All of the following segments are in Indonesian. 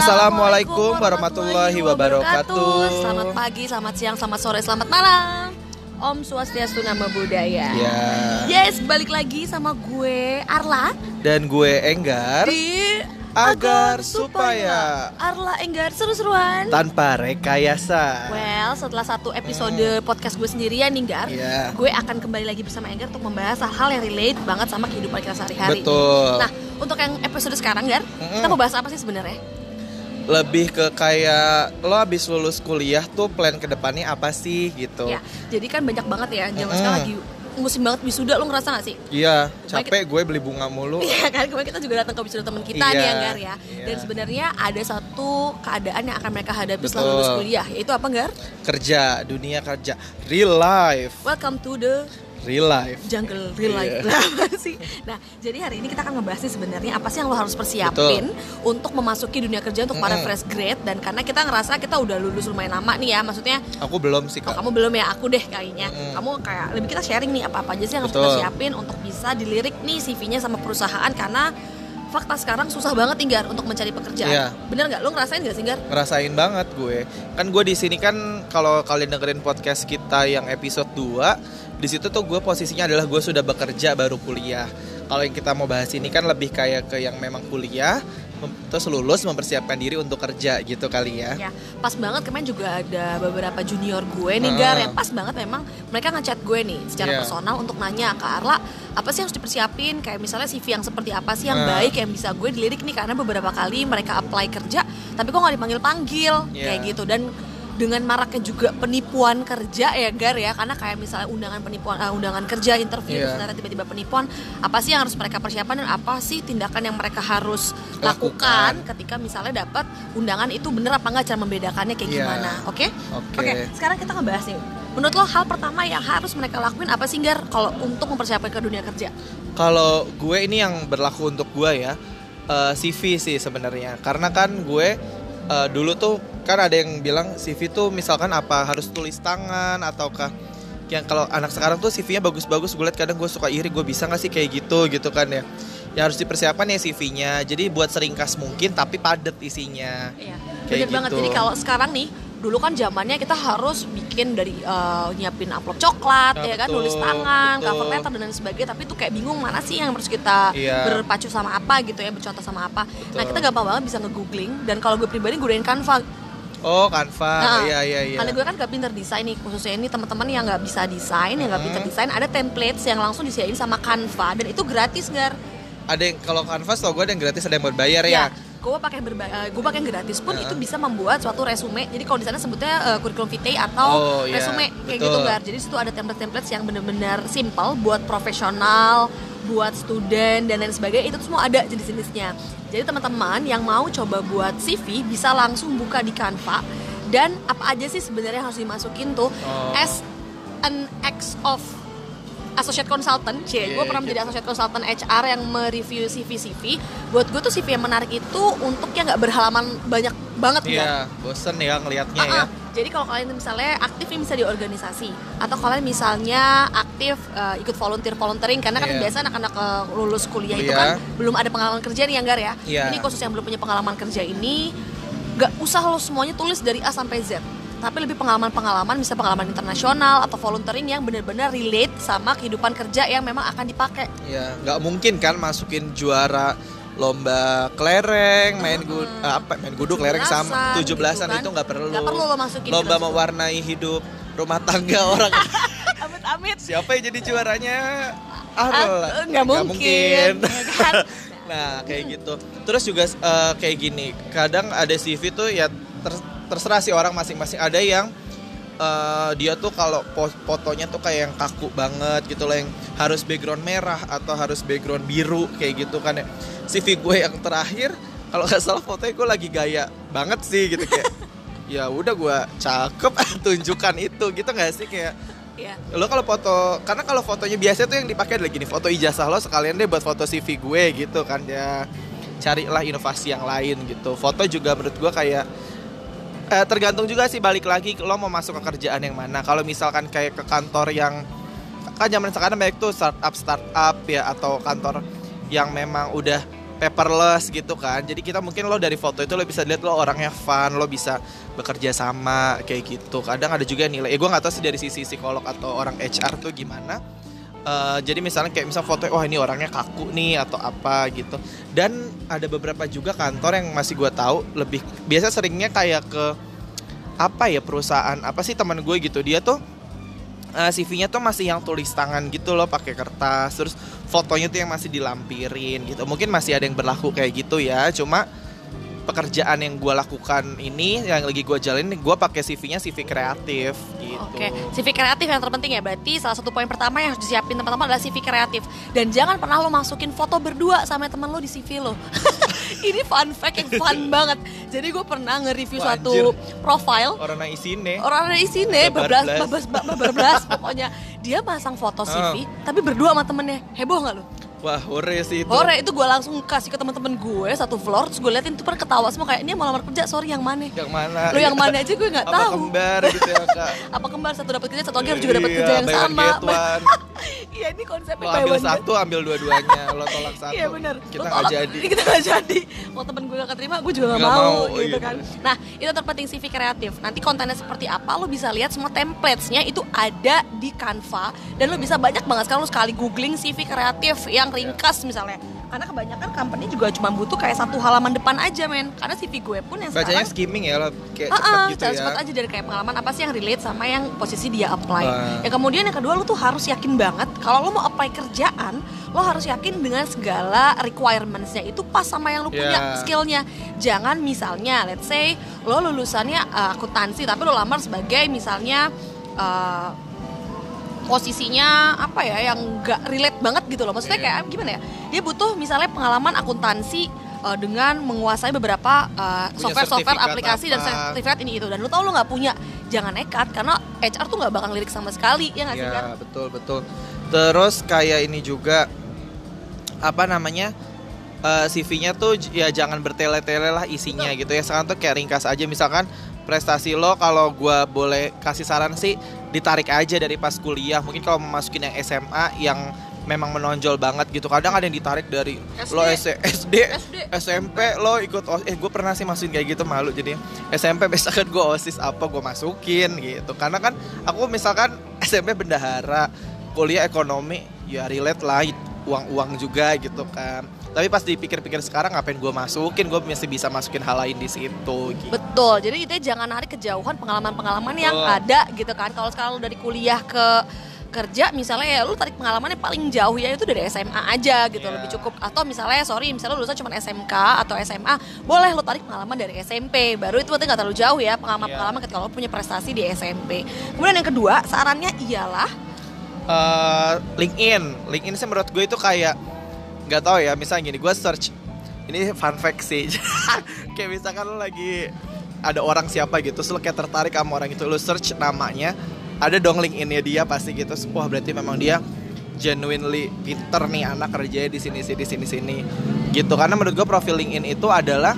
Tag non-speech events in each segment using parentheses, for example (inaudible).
Assalamualaikum warahmatullahi wabarakatuh. Selamat pagi, selamat siang, selamat sore, selamat malam. Om Swastiastu Nama Budaya. Ya. Yes, balik lagi sama gue Arla Dan gue Enggar di Agar Supaya. Arla Enggar seru-seruan. tanpa rekayasa. Well, setelah satu episode podcast gue sendirian nih, Gar, Iya. gue akan kembali lagi bersama Enggar untuk membahas hal-hal yang relate banget sama kehidupan kita sehari-hari. Betul. Nah, untuk yang episode sekarang, Gar, kita mau bahas apa sih sebenarnya? Lebih ke kayak lo habis lulus kuliah tuh plan ke depannya apa sih gitu. Ya, jadi kan banyak banget ya, zaman Mm-mm. sekarang lagi musim banget wisuda, lo ngerasa gak sih? Iya, capek gue beli bunga mulu. (laughs) Iya kan kemarin kita juga datang ke wisuda teman kita Iya, nih Anggar ya. iya. Dan sebenarnya ada satu keadaan yang akan mereka hadapi setelah Betul. lulus kuliah, yaitu apa Anggar? Kerja, dunia kerja, real life, Welcome to the real life. jungle real life. Iya. Nah, apa (laughs) sih? Nah, jadi hari ini kita akan ngebahas nih sebenarnya apa sih yang lo harus persiapin untuk memasuki dunia kerja untuk para Mm-mm. fresh grade dan karena kita ngerasa kita udah lulus lumayan lama nih ya, maksudnya Aku belum sih Oh, kak. kamu belum ya, aku deh kayaknya. Mm-mm. Kamu kayak lebih kita sharing nih apa-apa aja sih yang harus Betul. kita siapin untuk bisa dilirik nih CV-nya sama perusahaan karena fakta sekarang susah banget tinggal untuk mencari pekerjaan. Iya. Bener nggak? Lo ngerasain nggak sih, Gar? ngerasain banget gue kan gue di sini kan kalau kalian dengerin podcast kita yang episode 2 di situ tuh gue posisinya adalah gue sudah bekerja baru kuliah kalau yang kita mau bahas ini kan lebih kayak ke yang memang kuliah terus lulus mempersiapkan diri untuk kerja gitu kali ya Ya, pas banget kemarin juga ada beberapa junior gue nih. Gar, yang pas banget memang mereka ngechat gue nih secara Iya. personal untuk nanya ke Arla, apa sih yang harus dipersiapin? Kayak misalnya CV yang seperti apa sih yang Heeh. baik yang bisa gue dilirik nih karena beberapa kali mereka apply kerja, tapi kok nggak dipanggil-panggil Iya. kayak gitu dan dengan maraknya juga penipuan kerja ya Gar ya. Karena kayak misalnya undangan penipuan eh, undangan kerja interview terus ternyata tiba-tiba penipuan apa sih yang harus mereka persiapan dan apa sih tindakan yang mereka harus lakukan, Lakukan. ketika misalnya dapat undangan itu bener apa enggak cara membedakannya kayak Iya. gimana oke? Oke. sekarang kita ngebahas nih. Menurut lo hal pertama yang harus mereka lakuin apa sih Gar kalau untuk mempersiapkan ke dunia kerja? Kalau gue ini yang berlaku untuk gue ya. Eh, CV sih sebenarnya. Karena kan gue eh, dulu tuh kan ada yang bilang CV tuh misalkan apa harus tulis tangan ataukah yang kalau anak sekarang tuh CV-nya bagus-bagus gue liat kadang gue suka iri gue bisa nggak sih kayak gitu gitu kan ya yang harus dipersiapkan ya CV-nya jadi buat seringkas mungkin tapi padat isinya Iya, Kayak bener banget. gitu. Jadi kalau sekarang nih, dulu kan zamannya kita harus bikin dari eh, nyiapin amplop coklat, Nah, ya kan, betul, nulis tangan, betul. cover letter dan lain sebagainya. Tapi itu kayak bingung mana sih yang harus kita Iya. berpacu sama apa gitu ya, bercontoh sama apa. Nah Betul. kita gampang banget bisa nge-googling. Dan kalau gue pribadi gunain Canva. Oh Canva Nah, iya iya iya Karena gue kan gak pinter desain nih, khususnya ini teman-teman yang nggak bisa desain, yang nggak pinter desain, ada templates yang langsung disediain sama Canva dan itu gratis gar. ada yang kalau Canva tau gue ada yang gratis ada yang berbayar ya, Ya, gue pakai berba- eh, gue pakai yang gratis pun Heeh. itu bisa membuat suatu resume. Jadi kalau di sana sebutnya curriculum vitae atau Oh, iya, resume kayak betul. gitu gar. Jadi situ ada template-template yang benar-benar simple buat profesional, buat student dan lain sebagainya. Itu semua ada jenis-jenisnya. Jadi teman-teman yang mau coba buat CV bisa langsung buka di Canva dan apa aja sih sebenarnya harus dimasukin tuh Oh. as an ex of associate consultant, cie, Iya, gue pernah iya. menjadi associate consultant HR yang mereview CV-CV. Buat gue tuh CV yang menarik itu untuk yang nggak berhalaman banyak banget ya. iya bosen ya ngelihatnya ya Jadi kalau kalian misalnya aktif nih bisa di organisasi atau kalian misalnya aktif eh, ikut volunteer volunteering karena kan Iya. biasa anak-anak eh, lulus kuliah, itu Kuliah. kan belum ada pengalaman kerja nih Anggar ya. Iya. Ini khusus yang belum punya pengalaman kerja ini nggak usah lo semuanya tulis dari A sampai Z. Tapi lebih pengalaman-pengalaman bisa pengalaman internasional atau volunteering yang benar-benar relate sama kehidupan kerja yang memang akan dipakai. Ya, nggak mungkin kan masukin juara lomba kelereng, main gu, eh, apa main gudu kelereng sama 17-an 17-an gitu kan. itu nggak perlu. Nggak perlu lo masukin Lomba gitu. mewarnai hidup rumah tangga (laughs) orang. Amit-amit. Siapa yang jadi juaranya? Ah, Ah, nggak mungkin, (laughs) ya kan? (laughs) nah, kayak gitu. Terus juga eh, kayak gini, kadang ada CV tuh ya ter- terserah sih orang masing-masing. Ada yang eh, dia tuh kalau fotonya tuh kayak yang kaku banget gitu loh yang harus background merah atau harus background biru kayak gitu kan ya. CV gue yang terakhir kalau nggak salah fotonya gue lagi gaya banget sih gitu kayak (laughs) ya udah gue cakep (laughs) tunjukkan itu gitu nggak sih kayak Iya. lo kalau foto karena kalau fotonya biasa tuh yang dipakai lagi nih foto ijazah lo sekalian deh buat foto CV gue gitu kan ya carilah inovasi yang lain gitu foto juga menurut gue kayak eh, tergantung juga sih balik lagi lo mau masuk ke kerjaan yang mana. Kalau misalkan kayak ke kantor yang kan zaman sekarang banyak tuh startup startup ya atau kantor yang memang udah paperless gitu kan. Jadi kita mungkin lo dari foto itu lo bisa lihat lo orangnya fun lo bisa bekerja sama kayak gitu. Kadang ada juga nilai ya gue nggak tahu sih dari sisi psikolog atau orang HR tuh gimana Uh, jadi misalnya kayak misal foto wah ini orangnya kaku nih atau apa gitu. Dan ada beberapa juga kantor yang masih gue tahu lebih biasa seringnya kayak ke apa ya perusahaan apa sih teman gue gitu. Dia tuh uh, CV-nya tuh masih yang tulis tangan gitu loh pakai kertas. Terus fotonya tuh yang masih dilampirin gitu. Mungkin masih ada yang berlaku kayak gitu ya cuma pekerjaan yang gue lakukan ini yang lagi gue jalanin gue pakai CV-nya CV kreatif gitu. Oke, CV kreatif yang terpenting ya. Berarti salah satu poin pertama yang harus disiapin teman-teman adalah CV kreatif. Dan jangan pernah lo masukin foto berdua sama teman lo di CV lo. (laughs) ini fun fact yang fun (laughs) banget. Jadi gue pernah nge-review Wah, satu profile Orang isine. orang isine bablas bablas bablas pokoknya dia masang foto CV (laughs) tapi berdua sama temennya heboh nggak lo? Wah, hore sih itu. Hore itu gue langsung kasih ke teman-teman gue satu floor terus gue liatin tuh pada ketawa semua kayak ini mau lamar kerja sorry yang mana? Yang mana? Lo yang mana aja gue nggak Apa tahu. kembar gitu ya, Kak. (laughs) Apa kembar satu dapat kerja satu lagi harus juga dapat Iya, kerja yang sama. (laughs) Iya ini konsepnya Lo ambil satu, ambil dua-duanya. Lo tolak (laughs) satu. Iya benar. Kita nggak jadi. Kita nggak jadi. Mau temen gue gak keterima, gue juga gak Nggak mau, gitu gitu. kan. Nah itu terpenting CV kreatif. Nanti kontennya seperti apa, lo bisa lihat semua templatesnya itu ada di Canva dan lo bisa banyak banget sekarang lo sekali googling CV kreatif yang ringkas misalnya. Karena kebanyakan company juga cuma butuh kayak satu halaman depan aja men. Karena CV gue pun yang Bacanya sekarang skimming ya, lo kayak Ah, cepet ah, gitu ya. aja dari kayak pengalaman apa sih yang relate sama yang posisi dia apply. Wah. Yang kemudian yang kedua lu tuh harus yakin banget kalau lo mau apply kerjaan, lo harus yakin dengan segala requirementsnya itu pas sama yang lu punya Yeah. skillnya. Jangan misalnya, let's say lo lulusannya uh, akuntansi tapi lo lamar sebagai misalnya uh, posisinya apa ya yang nggak relate banget gitu loh. Maksudnya Iya. kayak gimana ya? Dia butuh misalnya pengalaman akuntansi uh, dengan menguasai beberapa uh, Punya software-software sertifikat aplikasi dan apa. sertifikat ini itu dan lu tau lu nggak punya jangan nekat karena HR tuh nggak bakal lirik sama sekali ya nggak sih kan Ya, betul betul. Terus kayak ini juga apa namanya? eh, CV-nya tuh ya jangan bertele-tele lah isinya gitu ya. Sekarang tuh kayak ringkas aja misalkan prestasi lo kalau gua boleh kasih saran sih ditarik aja dari pas kuliah. Mungkin kalau mau masukin yang SMA yang memang menonjol banget gitu. Kadang ada yang ditarik dari SD. lo S- SD, SD. SMP lo ikut OSIS. Eh gue pernah sih masukin kayak gitu malu jadi SMP misalkan gue OSIS apa gue masukin gitu. Karena kan aku misalkan SMP bendahara, kuliah ekonomi ya relate lah uang-uang juga gitu kan. Tapi pas dipikir-pikir sekarang ngapain gue masukin, gue masih bisa masukin hal lain di situ gitu. betul. Jadi kita jangan narik kejauhan pengalaman-pengalaman yang ada gitu kan. Kalau sekarang dari kuliah ke kerja misalnya ya lu tarik pengalamannya paling jauh ya itu dari SMA aja gitu. Iya. lebih cukup. Atau misalnya sorry misalnya lu lulusan cuma SMK atau SMA boleh lu tarik pengalaman dari SMP baru itu berarti nggak terlalu jauh ya pengalaman-pengalaman ketika lu punya prestasi di SMP kemudian yang kedua sarannya ialah eh LinkedIn, LinkedIn sih menurut gue itu kayak nggak tahu ya, misalnya gini, gue search ini fun fact sih, (laughs) kayak misalkan lo lagi ada orang siapa gitu, terus lo kayak tertarik sama orang itu, lo search namanya, ada dong LinkedIn-nya dia pasti gitu, wah berarti memang dia genuinely pinter nih anak kerjanya di sini sini sini sini gitu. Karena menurut gue profil LinkedIn itu adalah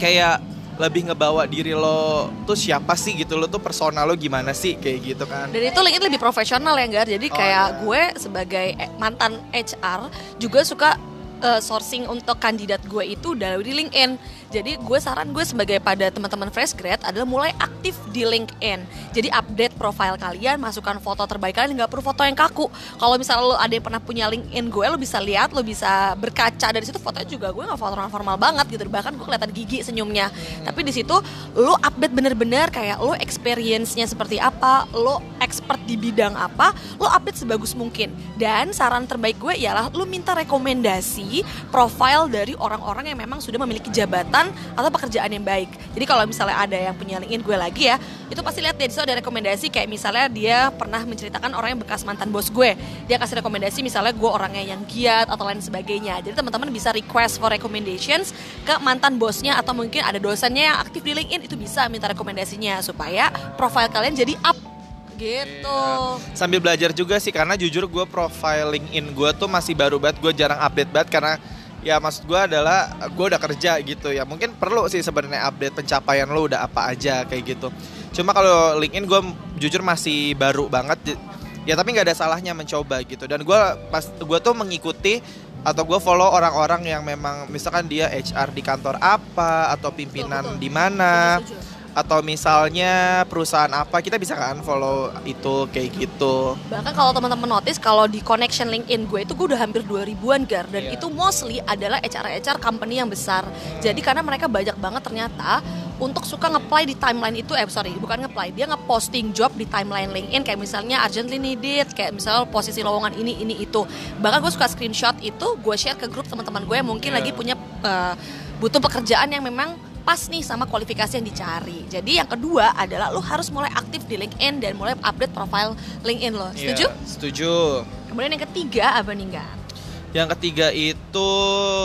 kayak lebih ngebawa diri lo tuh siapa sih gitu lo tuh personal lo gimana sih kayak gitu kan Dan itu LinkedIn lebih profesional ya Gar. Jadi Oh, kayak iya. gue sebagai eh, mantan HR juga suka eh, sourcing untuk kandidat gue itu dari LinkedIn. Jadi gue saran gue sebagai pada teman-teman fresh grad adalah mulai aktif di LinkedIn. Jadi update profile kalian, masukkan foto terbaik kalian, nggak perlu foto yang kaku. Kalau misalnya lo ada yang pernah punya LinkedIn gue, lo bisa lihat, lo bisa berkaca dari situ fotonya juga gue nggak formal formal banget gitu. Bahkan gue kelihatan gigi senyumnya. Tapi di situ lo update bener-bener kayak lo experience-nya seperti apa, lo expert di bidang apa, lo update sebagus mungkin. Dan saran terbaik gue ialah lo minta rekomendasi profile dari orang-orang yang memang sudah memiliki jabatan atau pekerjaan yang baik. Jadi kalau misalnya ada yang punya gue lagi ya, itu pasti lihat di situ ada rekomendasi kayak misalnya dia pernah menceritakan orang yang bekas mantan bos gue. Dia kasih rekomendasi misalnya gue orangnya yang giat atau lain sebagainya. Jadi teman-teman bisa request for recommendations ke mantan bosnya atau mungkin ada dosennya yang aktif di LinkedIn itu bisa minta rekomendasinya supaya profile kalian jadi up gitu. sambil belajar juga sih karena jujur gue profile LinkedIn gue tuh masih baru banget gue jarang update banget karena ya maksud gue adalah gue udah kerja gitu ya. Mungkin perlu sih sebenarnya update pencapaian lo udah apa aja kayak gitu. Cuma kalau LinkedIn gue jujur masih baru banget. Ya tapi nggak ada salahnya mencoba gitu. Dan gue pas gue tuh mengikuti atau gue follow orang-orang yang memang misalkan dia HR di kantor apa atau pimpinan di mana. Atau misalnya perusahaan apa kita bisa kan follow itu kayak gitu Bahkan kalau teman-teman notice kalau di connection LinkedIn gue itu gue udah hampir 2000-an gar dan Iya. itu mostly adalah HR-HR company yang besar. Jadi karena mereka banyak banget ternyata untuk suka nge-apply di timeline itu eh sorry bukan nge-apply dia nge-posting job di timeline LinkedIn kayak misalnya urgently needed kayak misalnya posisi lowongan ini ini itu bahkan gue suka screenshot itu gue share ke grup teman-teman gue yang mungkin Iya. lagi punya eh, butuh pekerjaan yang memang pas nih sama kualifikasi yang dicari jadi yang kedua adalah lo harus mulai aktif di LinkedIn dan mulai update profile LinkedIn lo setuju? Iya, setuju Kemudian yang ketiga apa nih Gar? yang ketiga itu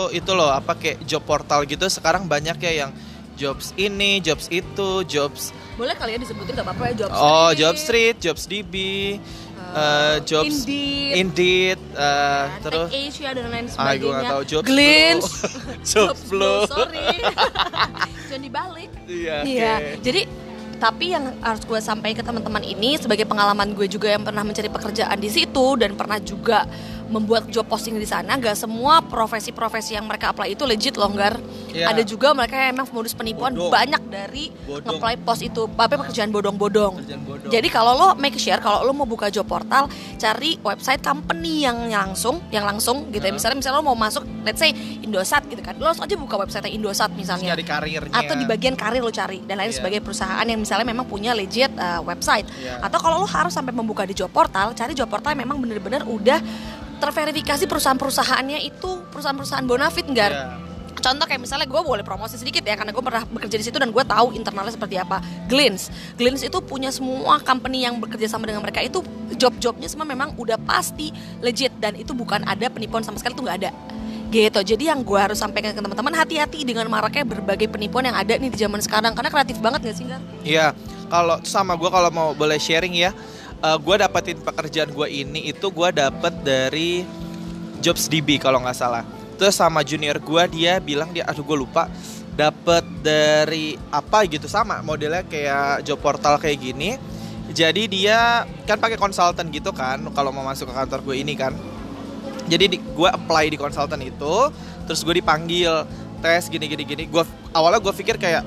itu loh apa kayak job portal gitu sekarang banyak ya yang jobs ini jobs itu jobs Boleh kalian disebutin gak apa-apa ya job oh street, job street jobs db eh, jobs Indeed, indeed eh, terus Tech Asia dan lain ah gue sebagainya. gak tahu jobs Glints, (laughs) jobs flow sorry. (laughs) Jangan dibalik. iya Iya, oke. jadi tapi yang harus gue sampaikan ke teman-teman ini sebagai pengalaman gue juga yang pernah mencari pekerjaan di situ dan pernah juga membuat job posting di sana. Gak semua profesi-profesi yang mereka apply itu legit longgar Iya. ada juga mereka yang emang modus penipuan Bodong. banyak dari nge-apply post itu. Apa pekerjaan bodong-bodong. Jadi kalau lo make share kalau lo mau buka job portal cari website company yang langsung yang langsung gitu ya. Nah. misalnya misalnya lo mau masuk let's say Indosat gitu kan. Lo langsung aja buka website Indosat misalnya. Nyari karirnya. Atau di bagian karir lo cari dan lain Iya. sebagai perusahaan yang misalnya memang punya legit uh, website. Iya. atau kalau lo harus sampai membuka di job portal cari job portal yang memang bener-bener udah terverifikasi perusahaan-perusahaannya itu perusahaan-perusahaan bonafit enggak Iya. contoh kayak misalnya gue boleh promosi sedikit ya karena gue pernah bekerja di situ dan gue tahu internalnya seperti apa. Glins. Glins itu punya semua company yang bekerja sama dengan mereka itu job-jobnya semua memang udah pasti legit dan itu bukan ada penipuan sama sekali itu nggak ada. Gitu. Jadi yang gue harus sampaikan ke teman-teman hati-hati dengan maraknya berbagai penipuan yang ada nih di zaman sekarang. Karena kreatif banget nggak sih Gar? Iya, kalau sama gue kalau mau boleh sharing ya, gue dapetin pekerjaan gue ini itu gue dapet dari Jobs DB kalau nggak salah. Terus sama junior gue dia bilang dia, aduh gue lupa, dapet dari apa gitu sama modelnya kayak job portal kayak gini. Jadi dia kan pakai konsultan gitu kan kalau mau masuk ke kantor gue ini kan. Jadi gue apply di konsultan itu, terus gue dipanggil tes gini gini gini. Gue awalnya gue pikir kayak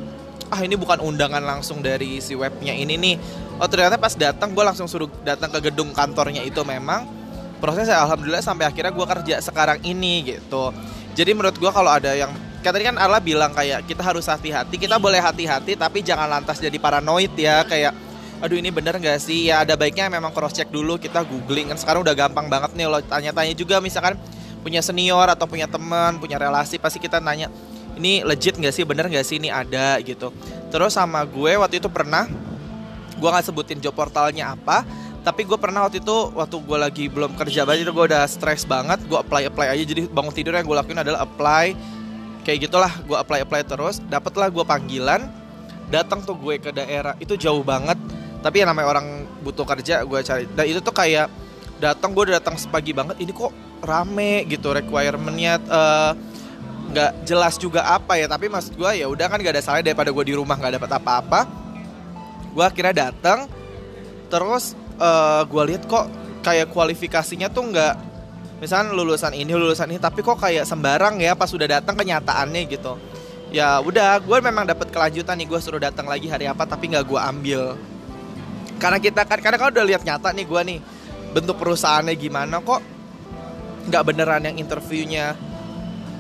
ah ini bukan undangan langsung dari si webnya ini nih. Oh ternyata pas datang gue langsung suruh datang ke gedung kantornya itu memang prosesnya alhamdulillah sampai akhirnya gue kerja sekarang ini gitu. Jadi menurut gue kalau ada yang kayak tadi kan Arla bilang kayak kita harus hati-hati, kita boleh hati-hati tapi jangan lantas jadi paranoid ya kayak aduh ini bener gak sih ya ada baiknya memang cross check dulu kita googling kan sekarang udah gampang banget nih lo tanya-tanya juga misalkan punya senior atau punya teman punya relasi pasti kita nanya ini legit gak sih? Bener gak sih? Ini ada gitu. Terus sama gue waktu itu pernah gue nggak sebutin job portalnya apa tapi gue pernah waktu itu waktu gue lagi belum kerja banget itu gue udah stres banget gue apply apply aja. Jadi bangun tidur yang gue lakuin adalah apply kayak gitulah gue apply apply terus. Dapatlah gue panggilan datang tuh gue ke daerah itu jauh banget. Tapi yang namanya orang butuh kerja gue cari. Dan itu tuh kayak datang gue udah datang sepagi banget ini kok rame gitu requirementnya eh, nggak jelas juga apa ya tapi maksud gue ya udah kan gak ada salahnya daripada gue di rumah nggak dapat apa-apa. Gue akhirnya datang terus eh, gue lihat kok kayak kualifikasinya tuh nggak misalnya lulusan ini lulusan ini tapi kok kayak sembarang ya pas sudah datang kenyataannya gitu. Ya udah gue memang dapat kelanjutan nih gue suruh datang lagi hari apa tapi nggak gue ambil. Karena kita kan karena kalau udah lihat nyata nih gue nih bentuk perusahaannya gimana kok nggak beneran yang interviewnya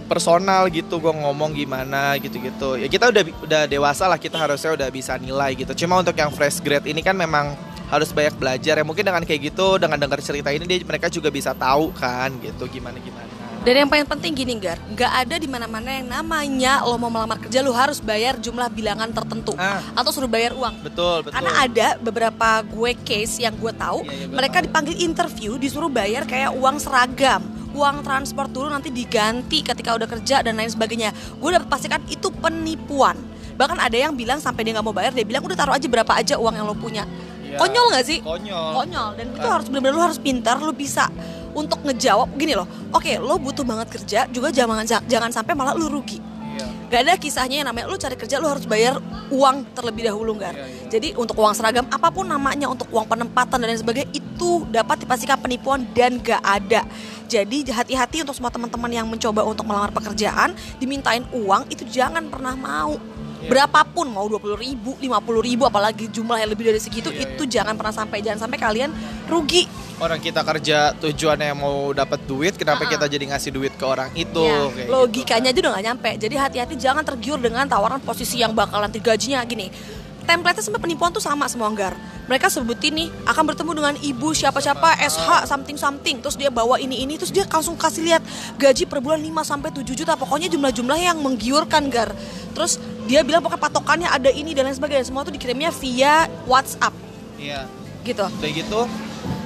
personal gitu gue ngomong gimana gitu-gitu. Ya kita udah udah dewasa lah kita harusnya udah bisa nilai gitu. Cuma untuk yang fresh grade ini kan memang harus banyak belajar. Ya mungkin dengan kayak gitu dengan dengar cerita ini dia mereka juga bisa tahu kan gitu gimana gimana. Dan yang paling penting gini Gar, nggak ada di mana-mana yang namanya lo mau melamar kerja lo harus bayar jumlah bilangan tertentu Ah. atau suruh bayar uang. betul betul. Karena ada beberapa gue case yang gue tahu, Iya, iya, mereka dipanggil interview disuruh bayar kayak uang seragam, uang transport dulu nanti diganti ketika udah kerja dan lain sebagainya. Gue dapat pastikan itu penipuan. Bahkan ada yang bilang sampai dia nggak mau bayar, dia bilang udah taruh aja berapa aja uang yang lo punya. Iya. Konyol nggak sih? konyol konyol dan itu Ah. harus benar-benar lu harus pintar lu bisa untuk ngejawab gini loh oke lo butuh banget kerja juga jangan jangan sampai malah lu rugi Iya. Gak ada kisahnya yang namanya lu cari kerja lu harus bayar uang terlebih dahulu nggak? Iya, iya. Jadi untuk uang seragam apa pun namanya untuk uang penempatan dan lain sebagainya itu dapat dipastikan penipuan dan gak ada. Jadi hati-hati untuk semua teman-teman yang mencoba untuk melamar pekerjaan dimintain uang itu jangan pernah mau. Iya. Berapapun mau 20 ribu, 50 ribu apalagi jumlah yang lebih dari segitu Iya, itu jangan pernah sampai jangan sampai kalian rugi Orang kita kerja tujuannya mau dapat duit, kenapa Ah-ah. kita jadi ngasih duit ke orang itu? Ya, kayak logikanya aja udah gak nyampe. Jadi hati-hati jangan tergiur dengan tawaran posisi yang bakalan gajinya gini. Template sampai penipuan tuh sama semua anggar. Mereka sebutin nih akan bertemu dengan ibu siapa-siapa SH something something terus dia bawa ini ini terus dia langsung kasih lihat gaji per bulan 5 sampai 7 juta pokoknya jumlah-jumlah yang menggiurkan gar. Terus dia bilang pokoknya patokannya ada ini dan lain sebagainya semua tuh dikirimnya via WhatsApp. Iya. gitu. Udah gitu,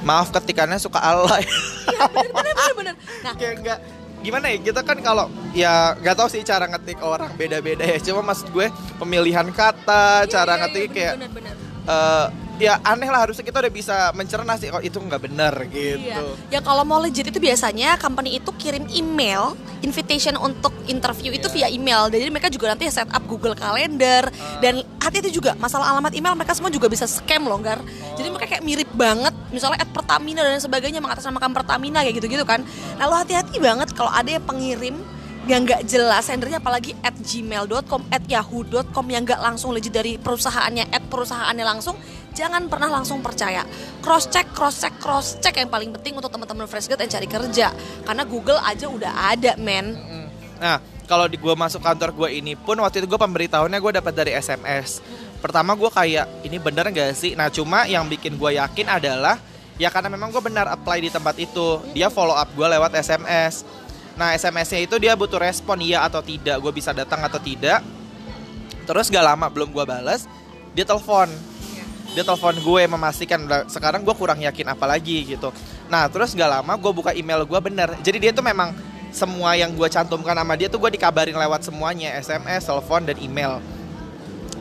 maaf ketikannya suka alay. Iya bener bener bener, bener. Nah kayak enggak gimana ya kita kan kalau ya nggak tahu sih cara ngetik orang beda-beda ya cuma maksud gue pemilihan kata cara iya, iya, ngetik iya, kayak bener, bener. eh, ya aneh lah harusnya kita udah bisa mencerna sih kalau itu nggak bener gitu Iya. Ya kalau mau legit itu biasanya company itu kirim email invitation untuk interview itu Iya. via email. Jadi mereka juga nanti set up Google Calendar Ah. dan hati-hati juga masalah alamat email mereka semua juga bisa scam loh, Gar. Jadi Oh. mereka kayak mirip banget misalnya at Pertamina dan sebagainya mengatasnamakan Pertamina kayak gitu-gitu kan. Nah, lo hati-hati banget kalau ada yang pengirim yang nggak jelas sendernya apalagi at gmail.com at yahoo.com yang nggak langsung legit dari perusahaannya at perusahaannya langsung jangan pernah langsung percaya cross check cross check cross check yang paling penting untuk teman-teman fresh grad yang cari kerja karena Google aja udah ada men. Nah, kalau di gua masuk kantor gua ini pun waktu itu gua pemberitahuannya gua dapat dari SMS. Pertama gua kayak ini bener gak sih? Nah, cuma yang bikin gua yakin adalah ya karena memang gua benar apply di tempat itu. Dia follow up gua lewat SMS. Nah, SMS-nya itu dia butuh respon iya atau tidak, gua bisa datang atau tidak. Terus gak lama belum gua balas, dia telepon. Dia telepon gue memastikan "Lah, sekarang gue kurang yakin apa lagi gitu. Nah terus gak lama gue buka email gue bener. Jadi dia tuh memang semua yang gue cantumkan sama dia tuh gue dikabarin lewat semuanya SMS, telepon dan email.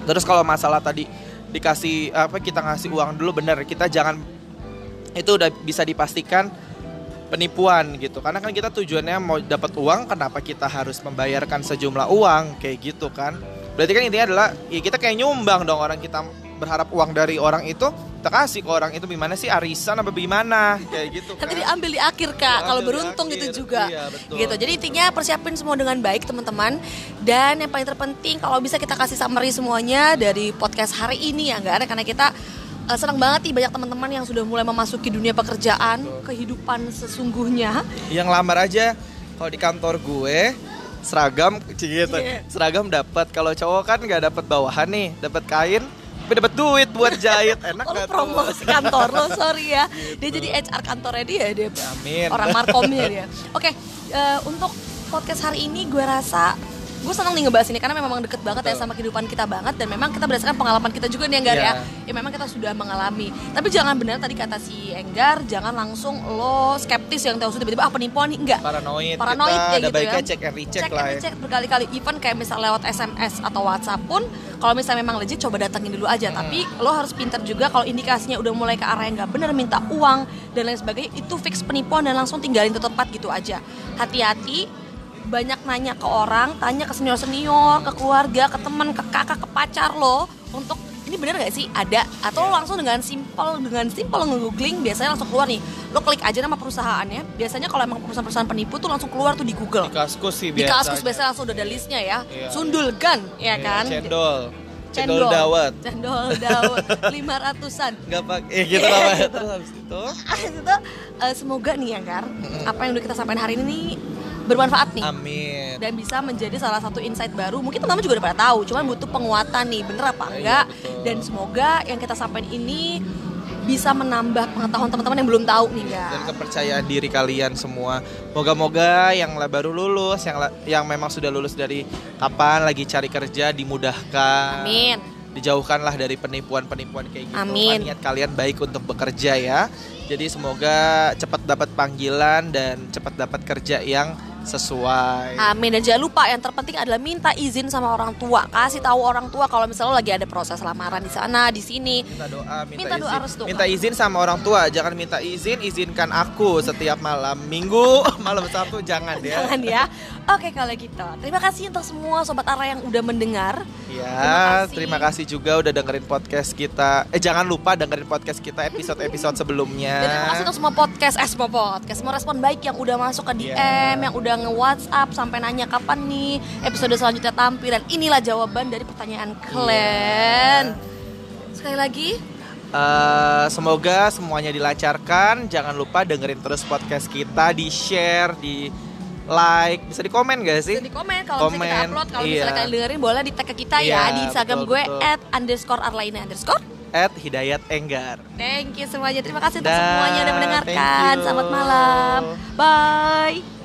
Terus kalau masalah tadi dikasih apa kita ngasih uang dulu bener kita jangan itu udah bisa dipastikan penipuan gitu. Karena kan kita tujuannya mau dapat uang kenapa kita harus membayarkan sejumlah uang? Kayak gitu kan. Berarti kan intinya adalah ya kita kayak nyumbang dong orang kita berharap uang dari orang itu kita kasih ke orang itu gimana sih arisan apa gimana kayak gitu kan. nanti diambil di akhir kak kalau beruntung akhir, itu juga. Iya, betul. gitu. Jadi intinya persiapin semua dengan baik teman-teman. Dan yang paling terpenting kalau bisa kita kasih summary semuanya dari podcast hari ini ya enggak ada karena kita eh, senang banget nih banyak teman-teman yang sudah mulai memasuki dunia pekerjaan kehidupan sesungguhnya yang lamar aja kalau di kantor gue seragam (laughs) gitu Iya. seragam dapat kalau cowok kan nggak dapat bawahan nih dapat kain tapi dapat duit buat (laughs) jahit enak Oh, tuh? promosi kantor lo, (laughs) sorry ya. Dia jadi HR kantornya dia, dia Amin. orang markomnya dia. Oke, eh, untuk podcast hari ini gue rasa gue senang nih ngebahas ini karena memang deket banget ya Betul. sama kehidupan kita banget dan memang kita berdasarkan pengalaman kita juga nih Enggar ya. Iya. Ya memang kita sudah mengalami. Tapi jangan benar tadi kata si Enggar, jangan langsung lo skeptis yang tahu tiba-tiba ah penipuan nih enggak. paranoid, Paranoid kita kayak ada gitu baiknya ya. cek and recheck Cek lah and ya. recheck berkali-kali even kayak misal lewat SMS atau WhatsApp pun kalau misalnya memang legit coba datangin dulu aja tapi lo harus pintar juga kalau indikasinya udah mulai ke arah yang nggak bener minta uang dan lain sebagainya itu fix penipuan dan langsung tinggalin tuh tempat gitu aja hati-hati banyak nanya ke orang tanya ke senior senior ke keluarga ke teman ke kakak ke pacar lo untuk ini bener gak sih? Ada? Atau lo langsung dengan simpel dengan simpel nge-googling biasanya langsung keluar nih. Lo klik aja nama perusahaannya. Biasanya kalau emang perusahaan-perusahaan penipu tuh langsung keluar tuh di Google. Di kaskus sih di biasa. kaskus biasanya langsung udah ada listnya ya. Iya. sundul gun ya kan? Cendol. Cendol dawet. cendol dawet. (laughs) Lima ratusan. Enggak pakai gitu apa gitu. (laughs) Terus habis itu? Itu eh, semoga nih ya Gar apa yang udah kita sampaikan hari ini nih bermanfaat nih amin. dan bisa menjadi salah satu insight baru mungkin teman-teman juga udah pada tahu cuman butuh penguatan nih bener apa Iya, enggak dan semoga yang kita sampaikan ini bisa menambah pengetahuan teman-teman yang belum tahu nih Gar dan kepercayaan diri kalian semua. Moga-moga yang baru lulus, yang yang memang sudah lulus dari kapan lagi cari kerja dimudahkan. amin Dijauhkanlah dari penipuan-penipuan kayak gitu. Amin. Niat kalian baik untuk bekerja ya. Jadi semoga cepat dapat panggilan dan cepat dapat kerja yang sesuai. Amin dan jangan lupa yang terpenting adalah minta izin sama orang tua. Kasih tahu orang tua kalau misalnya lo lagi ada proses lamaran di sana, di sini. Minta doa, minta, Minta doa izin. restu. Minta izin sama orang tua, jangan minta izin, izinkan aku setiap malam Minggu, (laughs) malam Sabtu jangan ya. Jangan ya. Oke kalau gitu, terima kasih untuk semua sobat Ara yang udah mendengar. Ya, terima kasih. juga udah dengerin podcast kita. Eh jangan lupa dengerin podcast kita episode-episode sebelumnya. Dan terima kasih untuk semua podcast, eh semua podcast, semua respon baik yang udah masuk ke DM, Iya. yang udah nge-WhatsApp sampai nanya kapan nih episode selanjutnya tampil dan inilah jawaban dari pertanyaan kalian. Sekali lagi, Eh, semoga semuanya dilancarkan. Jangan lupa dengerin terus podcast kita, di share, di like, bisa di komen gak sih? bisa di komen kalau misalnya kita upload, kalau iya. misalnya kalian dengerin boleh di tag ke kita ya Iya, di Instagram betul, gue betul. at underscore arlaina underscore. At Hidayat Enggar. Thank you semuanya. Terima kasih untuk semuanya udah mendengarkan. Selamat malam. Bye.